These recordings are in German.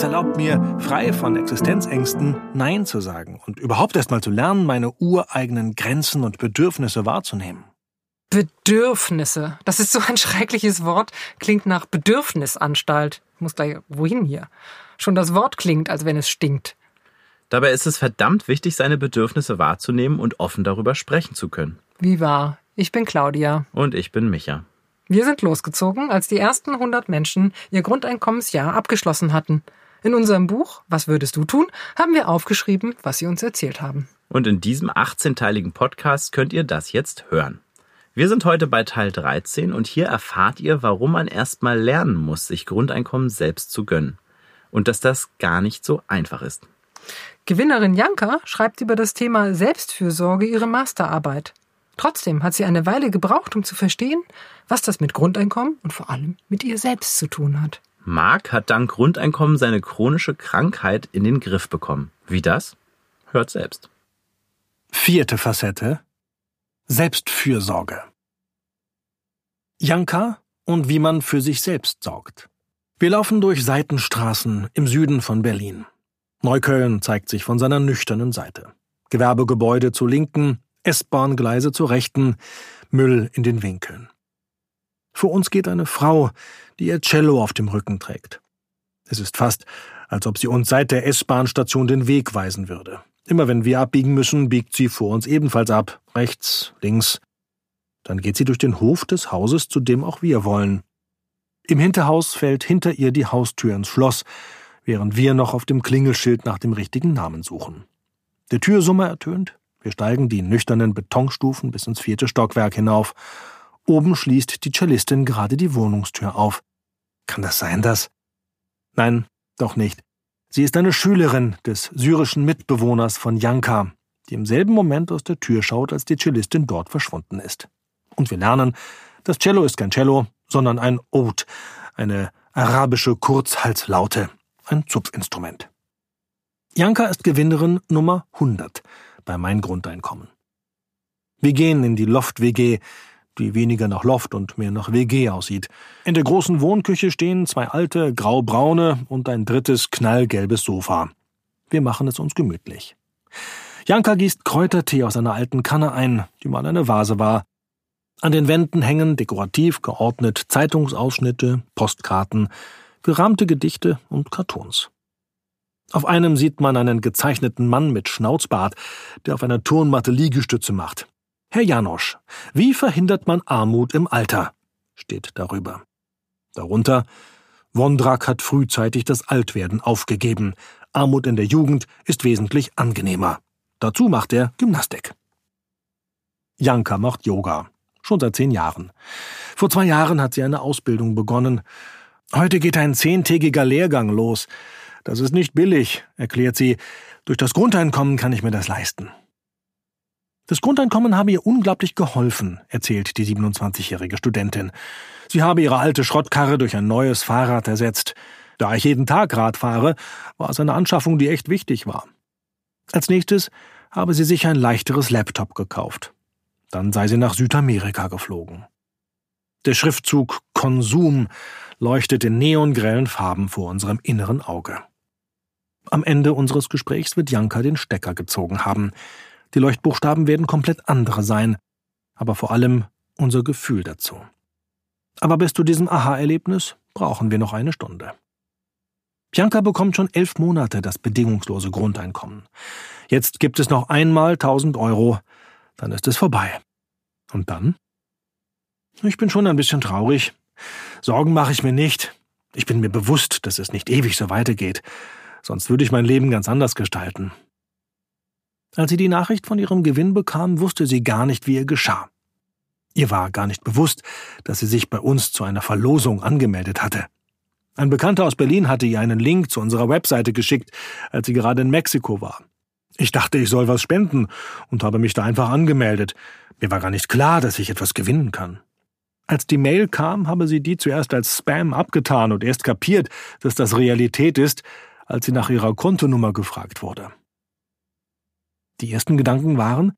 Es erlaubt mir, frei von Existenzängsten Nein zu sagen und überhaupt erst mal zu lernen, meine ureigenen Grenzen und Bedürfnisse wahrzunehmen. Bedürfnisse. Das ist so ein schreckliches Wort. Klingt nach Bedürfnisanstalt. Ich muss gleich wohin hier. Schon das Wort klingt, als wenn es stinkt. Dabei ist es verdammt wichtig, seine Bedürfnisse wahrzunehmen und offen darüber sprechen zu können. Wie wahr? Ich bin Claudia. Und ich bin Micha. Wir sind losgezogen, als die ersten 100 Menschen ihr Grundeinkommensjahr abgeschlossen hatten. In unserem Buch Was würdest du tun? haben wir aufgeschrieben, was sie uns erzählt haben. Und in diesem 18-teiligen Podcast könnt ihr das jetzt hören. Wir sind heute bei Teil 13 und hier erfahrt ihr, warum man erstmal lernen muss, sich Grundeinkommen selbst zu gönnen. Und dass das gar nicht so einfach ist. Gewinnerin Janka schreibt über das Thema Selbstfürsorge ihre Masterarbeit. Trotzdem hat sie eine Weile gebraucht, um zu verstehen, was das mit Grundeinkommen und vor allem mit ihr selbst zu tun hat. Marc hat dank Grundeinkommen seine chronische Krankheit in den Griff bekommen. Wie das? Hört selbst. Vierte Facette. Selbstfürsorge. Janka und wie man für sich selbst sorgt. Wir laufen durch Seitenstraßen im Süden von Berlin. Neukölln zeigt sich von seiner nüchternen Seite. Gewerbegebäude zur linken, S-Bahn-Gleise zur rechten, Müll in den Winkeln. Vor uns geht eine Frau, die ihr Cello auf dem Rücken trägt. Es ist fast, als ob sie uns seit der S-Bahn-Station den Weg weisen würde. Immer wenn wir abbiegen müssen, biegt sie vor uns ebenfalls ab, rechts, links. Dann geht sie durch den Hof des Hauses, zu dem auch wir wollen. Im Hinterhaus fällt hinter ihr die Haustür ins Schloss, während wir noch auf dem Klingelschild nach dem richtigen Namen suchen. Der Türsummer ertönt, wir steigen die nüchternen Betonstufen bis ins vierte Stockwerk hinauf. Oben schließt die Cellistin gerade die Wohnungstür auf. Kann das sein, dass? Nein, doch nicht. Sie ist eine Schülerin des syrischen Mitbewohners von Janka, die im selben Moment aus der Tür schaut, als die Cellistin dort verschwunden ist. Und wir lernen, das Cello ist kein Cello, sondern ein Oud, eine arabische Kurzhalslaute, ein Zupfinstrument. Janka ist Gewinnerin Nummer 100 bei Mein Grundeinkommen. Wir gehen in die Loft-WG, die weniger nach Loft und mehr nach WG aussieht. In der großen Wohnküche stehen zwei alte, graubraune und ein drittes knallgelbes Sofa. Wir machen es uns gemütlich. Janka gießt Kräutertee aus einer alten Kanne ein, die mal eine Vase war. An den Wänden hängen dekorativ geordnet Zeitungsausschnitte, Postkarten, gerahmte Gedichte und Kartons. Auf einem sieht man einen gezeichneten Mann mit Schnauzbart, der auf einer Turnmatte Liegestütze macht. Herr Janosch, wie verhindert man Armut im Alter? steht darüber. Darunter Wondrak hat frühzeitig das Altwerden aufgegeben. Armut in der Jugend ist wesentlich angenehmer. Dazu macht er Gymnastik. Janka macht Yoga. Schon seit zehn Jahren. Vor zwei Jahren hat sie eine Ausbildung begonnen. Heute geht ein zehntägiger Lehrgang los. Das ist nicht billig, erklärt sie. Durch das Grundeinkommen kann ich mir das leisten. Das Grundeinkommen habe ihr unglaublich geholfen, erzählt die 27-jährige Studentin. Sie habe ihre alte Schrottkarre durch ein neues Fahrrad ersetzt. Da ich jeden Tag Rad fahre, war es eine Anschaffung, die echt wichtig war. Als nächstes habe sie sich ein leichteres Laptop gekauft. Dann sei sie nach Südamerika geflogen. Der Schriftzug Konsum leuchtet in neongrellen Farben vor unserem inneren Auge. Am Ende unseres Gesprächs wird Janka den Stecker gezogen haben. Die Leuchtbuchstaben werden komplett andere sein, aber vor allem unser Gefühl dazu. Aber bis zu diesem Aha-Erlebnis brauchen wir noch eine Stunde. Bianca bekommt schon elf Monate das bedingungslose Grundeinkommen. Jetzt gibt es noch einmal 1000 Euro, dann ist es vorbei. Und dann? Ich bin schon ein bisschen traurig. Sorgen mache ich mir nicht. Ich bin mir bewusst, dass es nicht ewig so weitergeht sonst würde ich mein Leben ganz anders gestalten. Als sie die Nachricht von ihrem Gewinn bekam, wusste sie gar nicht, wie ihr geschah. Ihr war gar nicht bewusst, dass sie sich bei uns zu einer Verlosung angemeldet hatte. Ein Bekannter aus Berlin hatte ihr einen Link zu unserer Webseite geschickt, als sie gerade in Mexiko war. Ich dachte, ich soll was spenden und habe mich da einfach angemeldet. Mir war gar nicht klar, dass ich etwas gewinnen kann. Als die Mail kam, habe sie die zuerst als Spam abgetan und erst kapiert, dass das Realität ist, als sie nach ihrer Kontonummer gefragt wurde. Die ersten Gedanken waren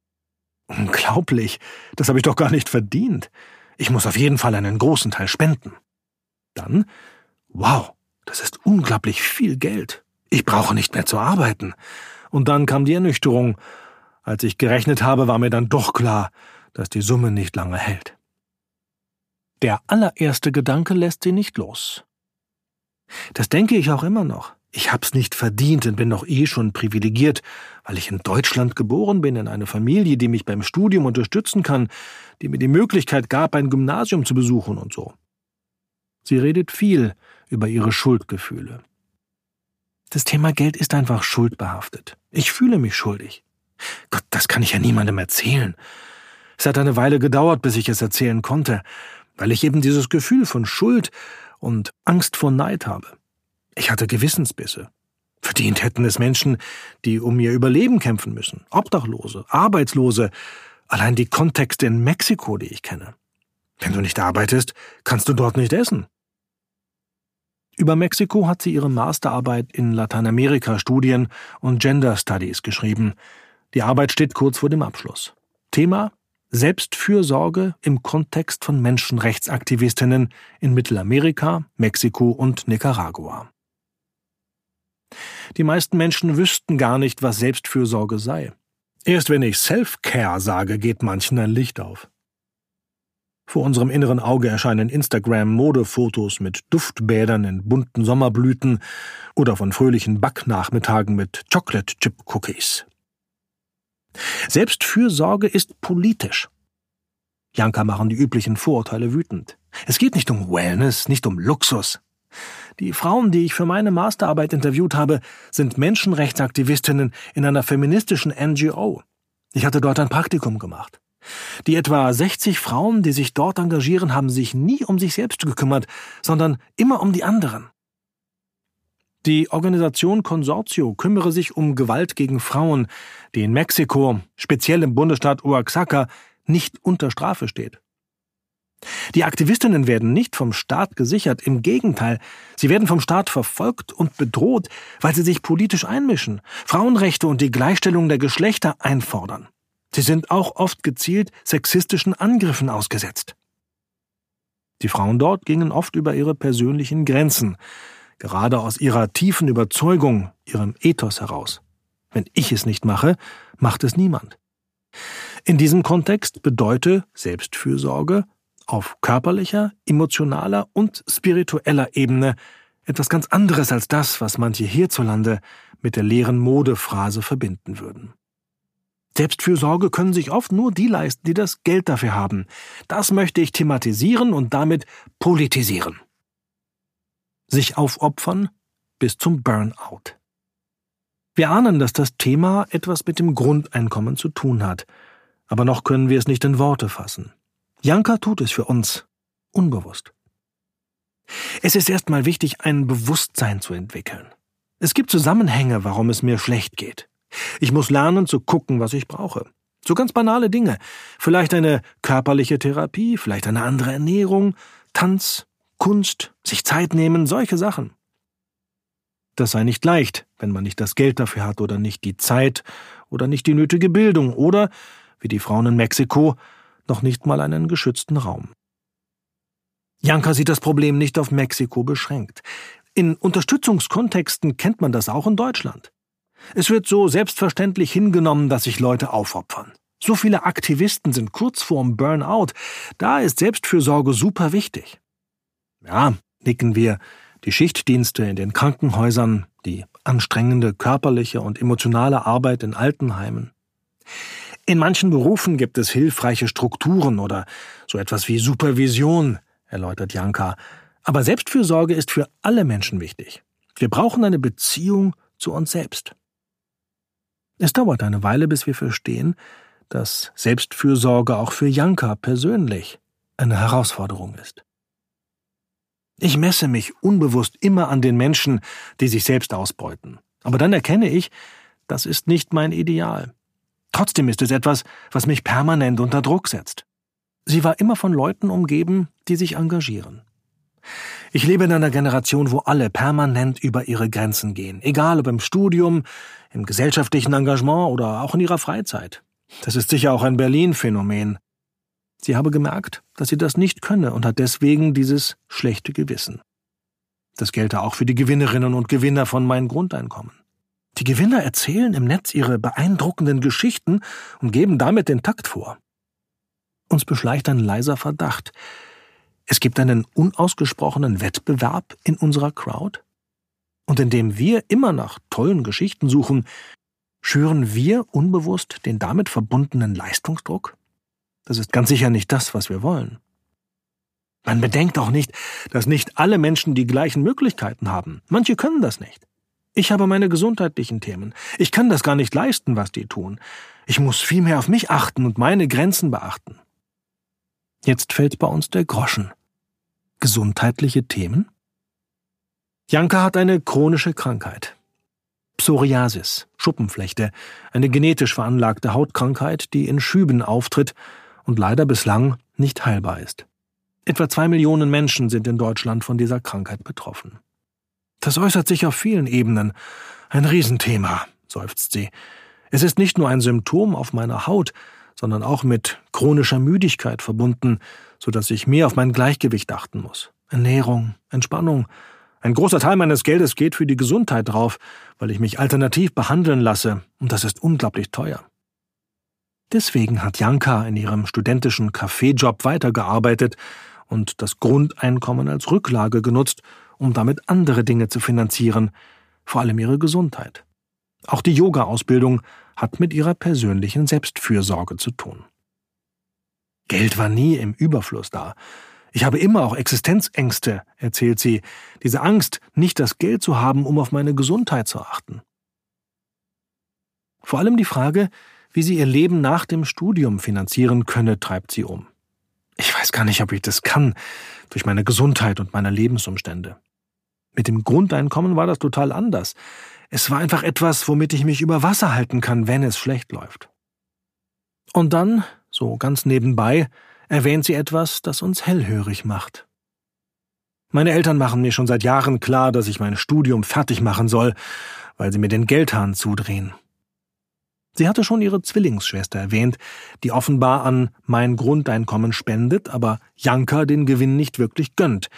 Unglaublich, das habe ich doch gar nicht verdient. Ich muss auf jeden Fall einen großen Teil spenden. Dann Wow, Das ist unglaublich viel Geld. Ich brauche nicht mehr zu arbeiten. Und dann kam die Ernüchterung. Als ich gerechnet habe, war mir dann doch klar, dass die Summe nicht lange hält. Der allererste Gedanke lässt sie nicht los. Das denke ich auch immer noch. Ich hab's nicht verdient und bin doch eh schon privilegiert, weil ich in Deutschland geboren bin, in einer Familie, die mich beim Studium unterstützen kann, die mir die Möglichkeit gab, ein Gymnasium zu besuchen und so. Sie redet viel über ihre Schuldgefühle. Das Thema Geld ist einfach schuldbehaftet. Ich fühle mich schuldig. Gott, das kann ich ja niemandem erzählen. Es hat eine Weile gedauert, bis ich es erzählen konnte, weil ich eben dieses Gefühl von Schuld und Angst vor Neid habe. Ich hatte Gewissensbisse. Verdient hätten es Menschen, die um ihr Überleben kämpfen müssen. Obdachlose, Arbeitslose, allein die Kontexte in Mexiko, die ich kenne. Wenn du nicht arbeitest, kannst du dort nicht essen. Über Mexiko hat sie ihre Masterarbeit in Lateinamerika-Studien und Gender Studies geschrieben. Die Arbeit steht kurz vor dem Abschluss. Thema Selbstfürsorge im Kontext von Menschenrechtsaktivistinnen in Mittelamerika, Mexiko und Nicaragua. Die meisten Menschen wüssten gar nicht, was Selbstfürsorge sei. Erst wenn ich Self-Care sage, geht manchen ein Licht auf. Vor unserem inneren Auge erscheinen Instagram-Modefotos mit Duftbädern in bunten Sommerblüten oder von fröhlichen Backnachmittagen mit Chocolate-Chip-Cookies. Selbstfürsorge ist politisch. Janka machen die üblichen Vorurteile wütend. Es geht nicht um Wellness, nicht um Luxus. Die Frauen, die ich für meine Masterarbeit interviewt habe, sind Menschenrechtsaktivistinnen in einer feministischen NGO. Ich hatte dort ein Praktikum gemacht. Die etwa 60 Frauen, die sich dort engagieren, haben sich nie um sich selbst gekümmert, sondern immer um die anderen. Die Organisation Consortio kümmere sich um Gewalt gegen Frauen, die in Mexiko, speziell im Bundesstaat Oaxaca, nicht unter Strafe steht. Die Aktivistinnen werden nicht vom Staat gesichert, im Gegenteil, sie werden vom Staat verfolgt und bedroht, weil sie sich politisch einmischen, Frauenrechte und die Gleichstellung der Geschlechter einfordern. Sie sind auch oft gezielt sexistischen Angriffen ausgesetzt. Die Frauen dort gingen oft über ihre persönlichen Grenzen, gerade aus ihrer tiefen Überzeugung, ihrem Ethos heraus. Wenn ich es nicht mache, macht es niemand. In diesem Kontext bedeutet Selbstfürsorge auf körperlicher, emotionaler und spiritueller Ebene etwas ganz anderes als das, was manche hierzulande mit der leeren Modephrase verbinden würden. Selbstfürsorge können sich oft nur die leisten, die das Geld dafür haben. Das möchte ich thematisieren und damit politisieren. Sich aufopfern bis zum Burnout. Wir ahnen, dass das Thema etwas mit dem Grundeinkommen zu tun hat, aber noch können wir es nicht in Worte fassen. Janka tut es für uns, unbewusst. Es ist erstmal wichtig, ein Bewusstsein zu entwickeln. Es gibt Zusammenhänge, warum es mir schlecht geht. Ich muss lernen zu gucken, was ich brauche. So ganz banale Dinge. Vielleicht eine körperliche Therapie, vielleicht eine andere Ernährung, Tanz, Kunst, sich Zeit nehmen, solche Sachen. Das sei nicht leicht, wenn man nicht das Geld dafür hat oder nicht die Zeit oder nicht die nötige Bildung oder, wie die Frauen in Mexiko, noch nicht mal einen geschützten Raum. Janka sieht das Problem nicht auf Mexiko beschränkt. In Unterstützungskontexten kennt man das auch in Deutschland. Es wird so selbstverständlich hingenommen, dass sich Leute aufopfern. So viele Aktivisten sind kurz vorm Burnout. Da ist Selbstfürsorge super wichtig. Ja, nicken wir. Die Schichtdienste in den Krankenhäusern, die anstrengende körperliche und emotionale Arbeit in Altenheimen. In manchen Berufen gibt es hilfreiche Strukturen oder so etwas wie Supervision, erläutert Janka. Aber Selbstfürsorge ist für alle Menschen wichtig. Wir brauchen eine Beziehung zu uns selbst. Es dauert eine Weile, bis wir verstehen, dass Selbstfürsorge auch für Janka persönlich eine Herausforderung ist. Ich messe mich unbewusst immer an den Menschen, die sich selbst ausbeuten. Aber dann erkenne ich, das ist nicht mein Ideal. Trotzdem ist es etwas, was mich permanent unter Druck setzt. Sie war immer von Leuten umgeben, die sich engagieren. Ich lebe in einer Generation, wo alle permanent über ihre Grenzen gehen, egal ob im Studium, im gesellschaftlichen Engagement oder auch in ihrer Freizeit. Das ist sicher auch ein Berlin-Phänomen. Sie habe gemerkt, dass sie das nicht könne und hat deswegen dieses schlechte Gewissen. Das gelte auch für die Gewinnerinnen und Gewinner von meinem Grundeinkommen. Die Gewinner erzählen im Netz ihre beeindruckenden Geschichten und geben damit den Takt vor. Uns beschleicht ein leiser Verdacht. Es gibt einen unausgesprochenen Wettbewerb in unserer Crowd? Und indem wir immer nach tollen Geschichten suchen, schüren wir unbewusst den damit verbundenen Leistungsdruck? Das ist ganz sicher nicht das, was wir wollen. Man bedenkt auch nicht, dass nicht alle Menschen die gleichen Möglichkeiten haben. Manche können das nicht. Ich habe meine gesundheitlichen Themen. Ich kann das gar nicht leisten, was die tun. Ich muss viel mehr auf mich achten und meine Grenzen beachten. Jetzt fällt bei uns der Groschen. Gesundheitliche Themen? Janka hat eine chronische Krankheit. Psoriasis, Schuppenflechte, eine genetisch veranlagte Hautkrankheit, die in Schüben auftritt und leider bislang nicht heilbar ist. Etwa zwei Millionen Menschen sind in Deutschland von dieser Krankheit betroffen. Das äußert sich auf vielen Ebenen. Ein Riesenthema, seufzt sie. Es ist nicht nur ein Symptom auf meiner Haut, sondern auch mit chronischer Müdigkeit verbunden, so dass ich mehr auf mein Gleichgewicht achten muss. Ernährung, Entspannung. Ein großer Teil meines Geldes geht für die Gesundheit drauf, weil ich mich alternativ behandeln lasse, und das ist unglaublich teuer. Deswegen hat Janka in ihrem studentischen Kaffeejob weitergearbeitet und das Grundeinkommen als Rücklage genutzt, um damit andere Dinge zu finanzieren, vor allem ihre Gesundheit. Auch die Yoga-Ausbildung hat mit ihrer persönlichen Selbstfürsorge zu tun. Geld war nie im Überfluss da. Ich habe immer auch Existenzängste, erzählt sie, diese Angst, nicht das Geld zu haben, um auf meine Gesundheit zu achten. Vor allem die Frage, wie sie ihr Leben nach dem Studium finanzieren könne, treibt sie um. Ich weiß gar nicht, ob ich das kann, durch meine Gesundheit und meine Lebensumstände. Mit dem Grundeinkommen war das total anders. Es war einfach etwas, womit ich mich über Wasser halten kann, wenn es schlecht läuft. Und dann, so ganz nebenbei, erwähnt sie etwas, das uns hellhörig macht. Meine Eltern machen mir schon seit Jahren klar, dass ich mein Studium fertig machen soll, weil sie mir den Geldhahn zudrehen. Sie hatte schon ihre Zwillingsschwester erwähnt, die offenbar an mein Grundeinkommen spendet, aber Janka den Gewinn nicht wirklich gönnt.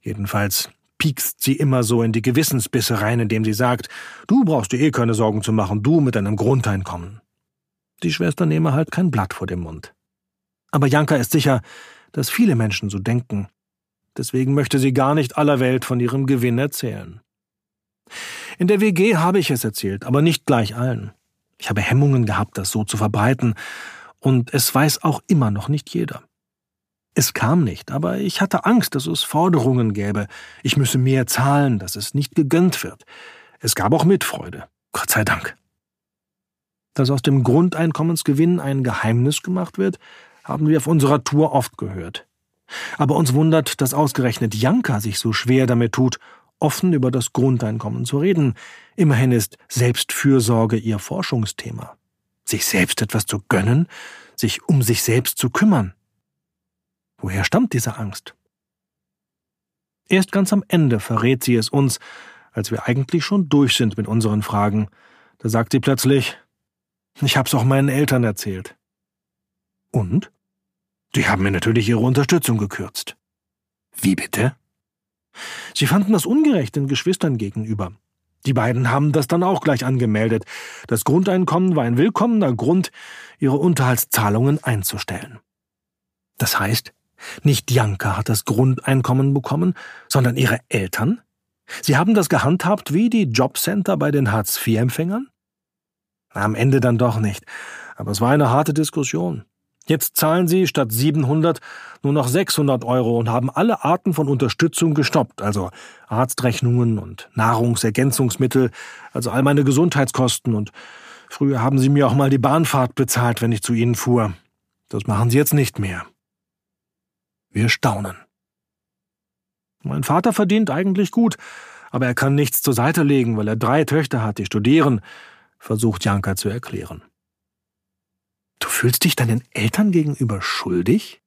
Jedenfalls piekst sie immer so in die Gewissensbisse rein, indem sie sagt, du brauchst dir eh keine Sorgen zu machen, du mit deinem Grundeinkommen. Die Schwester nehme halt kein Blatt vor dem Mund. Aber Janka ist sicher, dass viele Menschen so denken. Deswegen möchte sie gar nicht aller Welt von ihrem Gewinn erzählen. In der WG habe ich es erzählt, aber nicht gleich allen. Ich habe Hemmungen gehabt, das so zu verbreiten, und es weiß auch immer noch nicht jeder. Es kam nicht, aber ich hatte Angst, dass es Forderungen gäbe, ich müsse mehr zahlen, dass es nicht gegönnt wird. Es gab auch Mitfreude, Gott sei Dank. Dass aus dem Grundeinkommensgewinn ein Geheimnis gemacht wird, haben wir auf unserer Tour oft gehört. Aber uns wundert, dass ausgerechnet Janka sich so schwer damit tut, offen über das Grundeinkommen zu reden. Immerhin ist Selbstfürsorge ihr Forschungsthema. Sich selbst etwas zu gönnen, sich um sich selbst zu kümmern. Woher stammt diese Angst? Erst ganz am Ende verrät sie es uns, als wir eigentlich schon durch sind mit unseren Fragen. Da sagt sie plötzlich, ich hab's auch meinen Eltern erzählt. Und? Die haben mir natürlich ihre Unterstützung gekürzt. Wie bitte? Sie fanden das ungerecht den Geschwistern gegenüber. Die beiden haben das dann auch gleich angemeldet. Das Grundeinkommen war ein willkommener Grund, ihre Unterhaltszahlungen einzustellen. Das heißt, nicht Janka hat das Grundeinkommen bekommen, sondern ihre Eltern? Sie haben das gehandhabt wie die Jobcenter bei den Hartz-IV-Empfängern? Am Ende dann doch nicht. Aber es war eine harte Diskussion. Jetzt zahlen sie statt 700 nur noch 600 Euro und haben alle Arten von Unterstützung gestoppt, also Arztrechnungen und Nahrungsergänzungsmittel, also all meine Gesundheitskosten und früher haben sie mir auch mal die Bahnfahrt bezahlt, wenn ich zu ihnen fuhr. Das machen sie jetzt nicht mehr. Wir staunen. Mein Vater verdient eigentlich gut, aber er kann nichts zur Seite legen, weil er drei Töchter hat, die studieren, versucht Janka zu erklären. Du fühlst dich deinen Eltern gegenüber schuldig?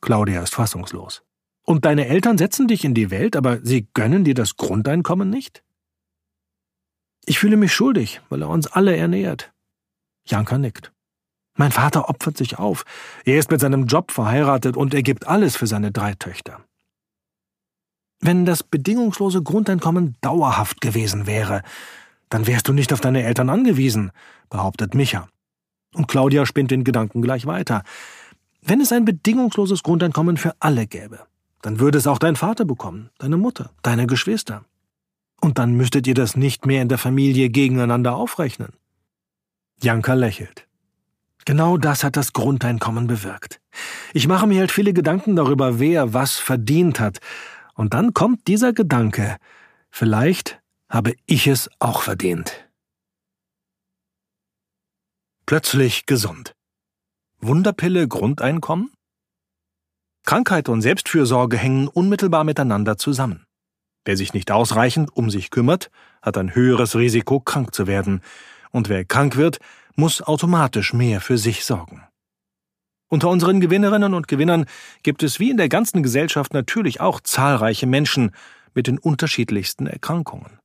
Claudia ist fassungslos. Und deine Eltern setzen dich in die Welt, aber sie gönnen dir das Grundeinkommen nicht? Ich fühle mich schuldig, weil er uns alle ernährt. Janka nickt. Mein Vater opfert sich auf. Er ist mit seinem Job verheiratet und er gibt alles für seine drei Töchter. Wenn das bedingungslose Grundeinkommen dauerhaft gewesen wäre, dann wärst du nicht auf deine Eltern angewiesen, behauptet Micha. Und Claudia spinnt den Gedanken gleich weiter. Wenn es ein bedingungsloses Grundeinkommen für alle gäbe, dann würde es auch dein Vater bekommen, deine Mutter, deine Geschwister. Und dann müsstet ihr das nicht mehr in der Familie gegeneinander aufrechnen. Janka lächelt. Genau das hat das Grundeinkommen bewirkt. Ich mache mir halt viele Gedanken darüber, wer was verdient hat, und dann kommt dieser Gedanke, vielleicht habe ich es auch verdient. Plötzlich gesund. Wunderpille Grundeinkommen? Krankheit und Selbstfürsorge hängen unmittelbar miteinander zusammen. Wer sich nicht ausreichend um sich kümmert, hat ein höheres Risiko, krank zu werden, und wer krank wird, muss automatisch mehr für sich sorgen. Unter unseren Gewinnerinnen und Gewinnern gibt es wie in der ganzen Gesellschaft natürlich auch zahlreiche Menschen mit den unterschiedlichsten Erkrankungen.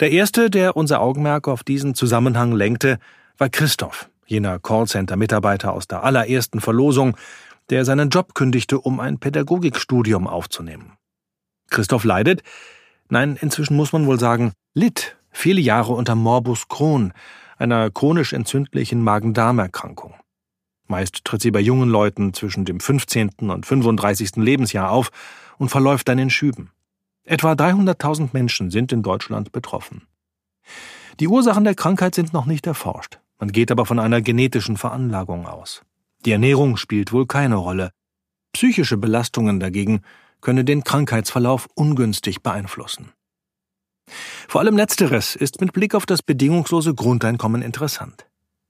Der erste, der unser Augenmerk auf diesen Zusammenhang lenkte, war Christoph, jener Callcenter-Mitarbeiter aus der allerersten Verlosung, der seinen Job kündigte, um ein Pädagogikstudium aufzunehmen. Christoph leidet, nein, inzwischen muss man wohl sagen, litt viele Jahre unter Morbus Crohn, einer chronisch entzündlichen Magen-Darm-Erkrankung. Meist tritt sie bei jungen Leuten zwischen dem 15. und 35. Lebensjahr auf und verläuft dann in Schüben. Etwa 300.000 Menschen sind in Deutschland betroffen. Die Ursachen der Krankheit sind noch nicht erforscht. Man geht aber von einer genetischen Veranlagung aus. Die Ernährung spielt wohl keine Rolle. Psychische Belastungen dagegen können den Krankheitsverlauf ungünstig beeinflussen. Vor allem letzteres ist mit Blick auf das bedingungslose Grundeinkommen interessant.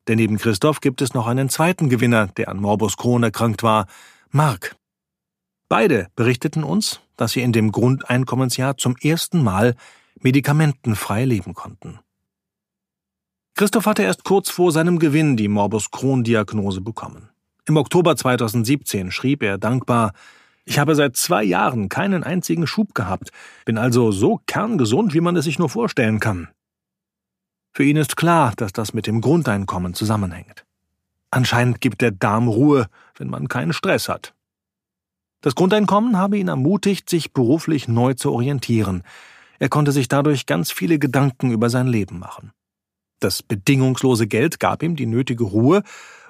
Denn neben Christoph gibt es noch einen zweiten Gewinner, der an Morbus Crohn erkrankt war, Mark. Beide berichteten uns, dass sie in dem Grundeinkommensjahr zum ersten Mal medikamentenfrei leben konnten. Christoph hatte erst kurz vor seinem Gewinn die Morbus Crohn-Diagnose bekommen. Im Oktober 2017 schrieb er dankbar, ich habe seit zwei Jahren keinen einzigen Schub gehabt, bin also so kerngesund, wie man es sich nur vorstellen kann. Für ihn ist klar, dass das mit dem Grundeinkommen zusammenhängt. Anscheinend gibt der Darm Ruhe, wenn man keinen Stress hat. Das Grundeinkommen habe ihn ermutigt, sich beruflich neu zu orientieren. Er konnte sich dadurch ganz viele Gedanken über sein Leben machen. Das bedingungslose Geld gab ihm die nötige Ruhe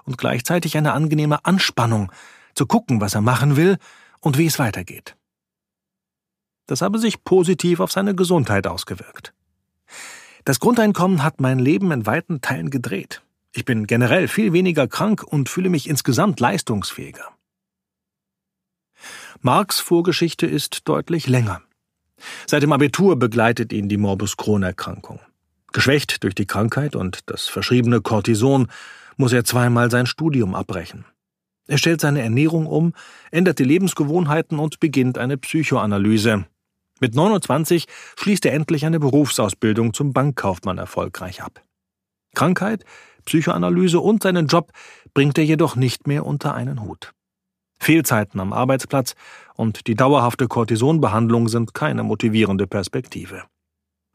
und gleichzeitig eine angenehme Anspannung, zu gucken, was er machen will und wie es weitergeht. Das habe sich positiv auf seine Gesundheit ausgewirkt. Das Grundeinkommen hat mein Leben in weiten Teilen gedreht. Ich bin generell viel weniger krank und fühle mich insgesamt leistungsfähiger. Marks Vorgeschichte ist deutlich länger. Seit dem Abitur begleitet ihn die Morbus Crohn-Erkrankung. Geschwächt durch die Krankheit und das verschriebene Cortison muss er zweimal sein Studium abbrechen. Er stellt seine Ernährung um, ändert die Lebensgewohnheiten und beginnt eine Psychoanalyse, mit 29 schließt er endlich eine Berufsausbildung zum Bankkaufmann erfolgreich ab. Krankheit, Psychoanalyse und seinen Job bringt er jedoch nicht mehr unter einen Hut. Fehlzeiten am Arbeitsplatz und die dauerhafte Cortisonbehandlung sind keine motivierende Perspektive.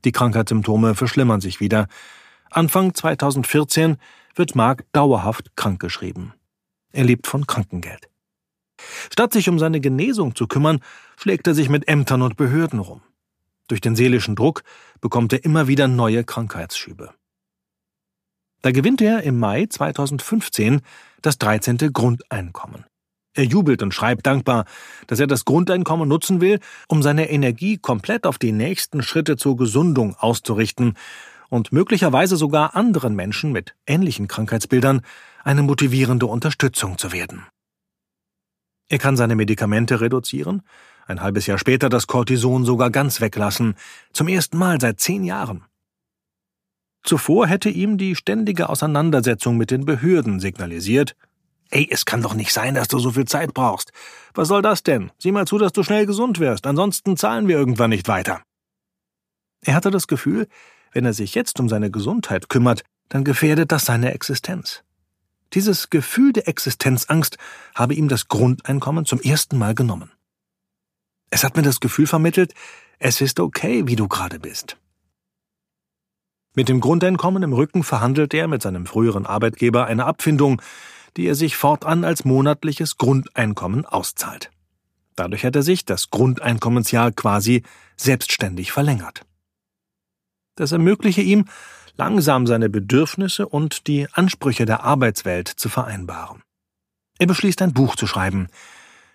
Die Krankheitssymptome verschlimmern sich wieder. Anfang 2014 wird Mark dauerhaft krankgeschrieben. Er lebt von Krankengeld. Statt sich um seine Genesung zu kümmern, schlägt er sich mit Ämtern und Behörden rum. Durch den seelischen Druck bekommt er immer wieder neue Krankheitsschübe. Da gewinnt er im Mai 2015 das 13. Grundeinkommen. Er jubelt und schreibt dankbar, dass er das Grundeinkommen nutzen will, um seine Energie komplett auf die nächsten Schritte zur Gesundung auszurichten und möglicherweise sogar anderen Menschen mit ähnlichen Krankheitsbildern eine motivierende Unterstützung zu werden. Er kann seine Medikamente reduzieren, ein halbes Jahr später das Cortison sogar ganz weglassen, zum ersten Mal seit zehn Jahren. Zuvor hätte ihm die ständige Auseinandersetzung mit den Behörden signalisiert, Ey, es kann doch nicht sein, dass du so viel Zeit brauchst. Was soll das denn? Sieh mal zu, dass du schnell gesund wirst, ansonsten zahlen wir irgendwann nicht weiter. Er hatte das Gefühl, wenn er sich jetzt um seine Gesundheit kümmert, dann gefährdet das seine Existenz. Dieses Gefühl der Existenzangst habe ihm das Grundeinkommen zum ersten Mal genommen. Es hat mir das Gefühl vermittelt, es ist okay, wie du gerade bist. Mit dem Grundeinkommen im Rücken verhandelt er mit seinem früheren Arbeitgeber eine Abfindung, die er sich fortan als monatliches Grundeinkommen auszahlt. Dadurch hat er sich das Grundeinkommensjahr quasi selbstständig verlängert. Das ermögliche ihm, langsam seine Bedürfnisse und die Ansprüche der Arbeitswelt zu vereinbaren. Er beschließt ein Buch zu schreiben.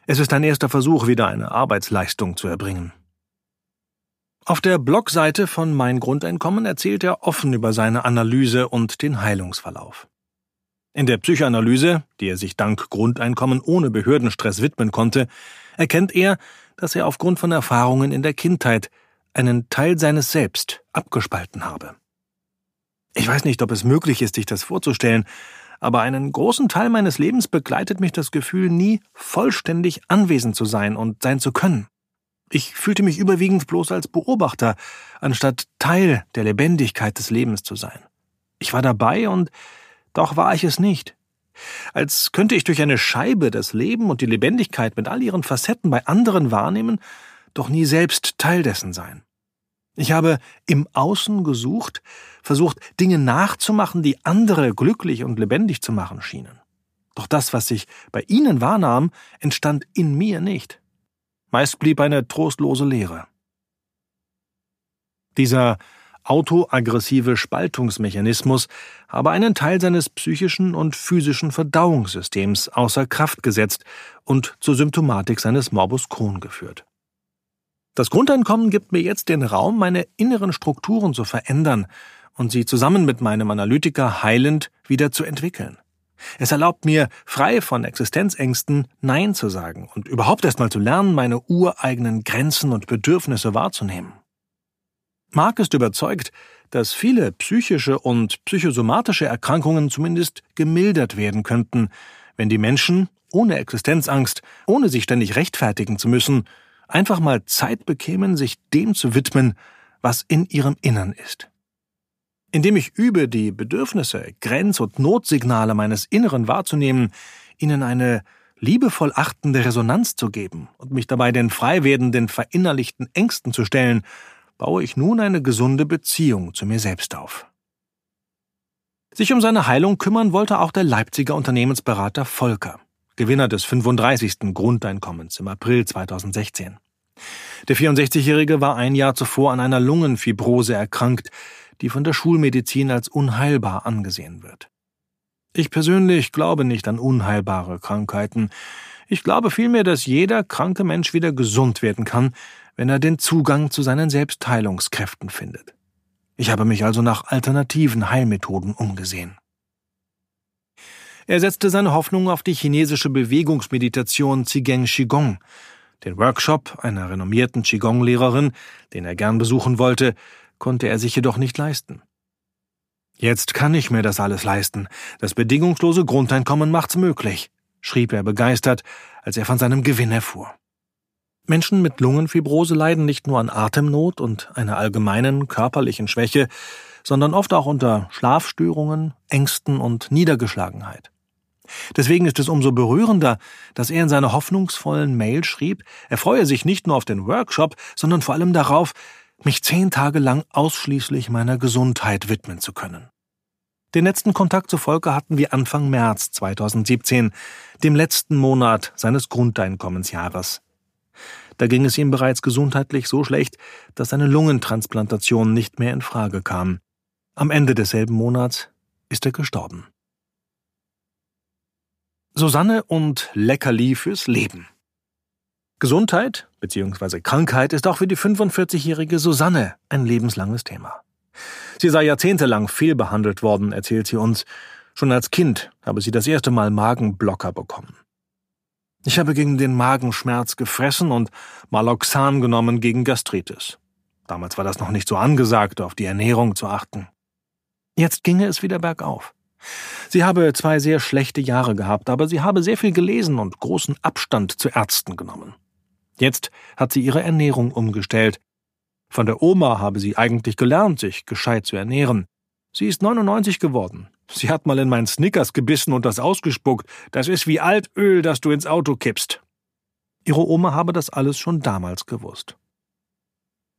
Es ist ein erster Versuch, wieder eine Arbeitsleistung zu erbringen. Auf der Blogseite von Mein Grundeinkommen erzählt er offen über seine Analyse und den Heilungsverlauf. In der Psychoanalyse, die er sich dank Grundeinkommen ohne Behördenstress widmen konnte, erkennt er, dass er aufgrund von Erfahrungen in der Kindheit einen Teil seines Selbst abgespalten habe. Ich weiß nicht, ob es möglich ist, sich das vorzustellen, aber einen großen Teil meines Lebens begleitet mich das Gefühl, nie vollständig anwesend zu sein und sein zu können. Ich fühlte mich überwiegend bloß als Beobachter, anstatt Teil der Lebendigkeit des Lebens zu sein. Ich war dabei und doch war ich es nicht. Als könnte ich durch eine Scheibe das Leben und die Lebendigkeit mit all ihren Facetten bei anderen wahrnehmen, doch nie selbst Teil dessen sein. Ich habe im Außen gesucht, versucht, Dinge nachzumachen, die andere glücklich und lebendig zu machen schienen. Doch das, was sich bei ihnen wahrnahm, entstand in mir nicht. Meist blieb eine trostlose Leere. Dieser autoaggressive Spaltungsmechanismus habe einen Teil seines psychischen und physischen Verdauungssystems außer Kraft gesetzt und zur Symptomatik seines Morbus Crohn geführt. Das Grundeinkommen gibt mir jetzt den Raum, meine inneren Strukturen zu verändern und sie zusammen mit meinem Analytiker heilend wieder zu entwickeln. Es erlaubt mir, frei von Existenzängsten Nein zu sagen und überhaupt erstmal zu lernen, meine ureigenen Grenzen und Bedürfnisse wahrzunehmen. Mark ist überzeugt, dass viele psychische und psychosomatische Erkrankungen zumindest gemildert werden könnten, wenn die Menschen ohne Existenzangst, ohne sich ständig rechtfertigen zu müssen, einfach mal Zeit bekämen, sich dem zu widmen, was in ihrem Innern ist. Indem ich übe, die Bedürfnisse, Grenz- und Notsignale meines Inneren wahrzunehmen, ihnen eine liebevoll achtende Resonanz zu geben und mich dabei den frei werdenden verinnerlichten Ängsten zu stellen, baue ich nun eine gesunde Beziehung zu mir selbst auf. Sich um seine Heilung kümmern wollte auch der Leipziger Unternehmensberater Volker, Gewinner des 35. Grundeinkommens im April 2016. Der 64-Jährige war ein Jahr zuvor an einer Lungenfibrose erkrankt, die von der Schulmedizin als unheilbar angesehen wird. Ich persönlich glaube nicht an unheilbare Krankheiten. Ich glaube vielmehr, dass jeder kranke Mensch wieder gesund werden kann, wenn er den Zugang zu seinen Selbstheilungskräften findet. Ich habe mich also nach alternativen Heilmethoden umgesehen. Er setzte seine Hoffnung auf die chinesische Bewegungsmeditation Zigeng Qigong. Den Workshop einer renommierten Qigong-Lehrerin, den er gern besuchen wollte, konnte er sich jedoch nicht leisten. Jetzt kann ich mir das alles leisten. Das bedingungslose Grundeinkommen macht's möglich, schrieb er begeistert, als er von seinem Gewinn erfuhr. Menschen mit Lungenfibrose leiden nicht nur an Atemnot und einer allgemeinen körperlichen Schwäche, sondern oft auch unter Schlafstörungen, Ängsten und Niedergeschlagenheit. Deswegen ist es umso berührender, dass er in seiner hoffnungsvollen Mail schrieb, er freue sich nicht nur auf den Workshop, sondern vor allem darauf, mich zehn Tage lang ausschließlich meiner Gesundheit widmen zu können. Den letzten Kontakt zu Volker hatten wir Anfang März 2017, dem letzten Monat seines Grundeinkommensjahres. Da ging es ihm bereits gesundheitlich so schlecht, dass seine Lungentransplantation nicht mehr in Frage kam. Am Ende desselben Monats ist er gestorben. Susanne und Leckerli fürs Leben. Gesundheit bzw. Krankheit ist auch für die 45-jährige Susanne ein lebenslanges Thema. Sie sei jahrzehntelang fehlbehandelt worden, erzählt sie uns. Schon als Kind habe sie das erste Mal Magenblocker bekommen. Ich habe gegen den Magenschmerz gefressen und Maloxan genommen gegen Gastritis. Damals war das noch nicht so angesagt, auf die Ernährung zu achten. Jetzt ginge es wieder bergauf. Sie habe zwei sehr schlechte Jahre gehabt, aber sie habe sehr viel gelesen und großen Abstand zu Ärzten genommen. Jetzt hat sie ihre Ernährung umgestellt. Von der Oma habe sie eigentlich gelernt, sich gescheit zu ernähren. Sie ist 99 geworden. Sie hat mal in meinen Snickers gebissen und das ausgespuckt. Das ist wie Altöl, das du ins Auto kippst. Ihre Oma habe das alles schon damals gewusst.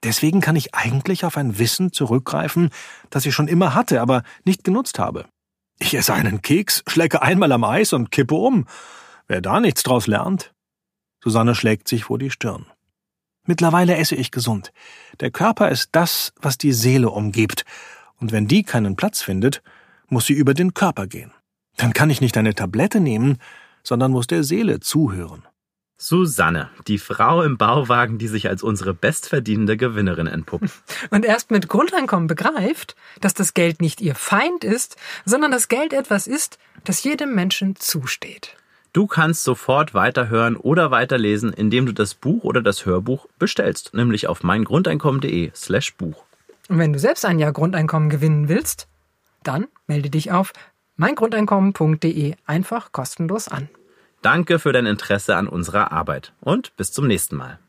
Deswegen kann ich eigentlich auf ein Wissen zurückgreifen, das ich schon immer hatte, aber nicht genutzt habe. Ich esse einen Keks, schlecke einmal am Eis und kippe um. Wer da nichts draus lernt. Susanne schlägt sich vor die Stirn. Mittlerweile esse ich gesund. Der Körper ist das, was die Seele umgibt, und wenn die keinen Platz findet, muss sie über den Körper gehen. Dann kann ich nicht eine Tablette nehmen, sondern muss der Seele zuhören. Susanne, die Frau im Bauwagen, die sich als unsere bestverdienende Gewinnerin entpuppt. Und erst mit Grundeinkommen begreift, dass das Geld nicht ihr Feind ist, sondern das Geld etwas ist, das jedem Menschen zusteht. Du kannst sofort weiterhören oder weiterlesen, indem du das Buch oder das Hörbuch bestellst, nämlich auf meingrundeinkommen.de slash Buch. Und wenn du selbst ein Jahr Grundeinkommen gewinnen willst, dann melde dich auf meingrundeinkommen.de einfach kostenlos an. Danke für dein Interesse an unserer Arbeit und bis zum nächsten Mal.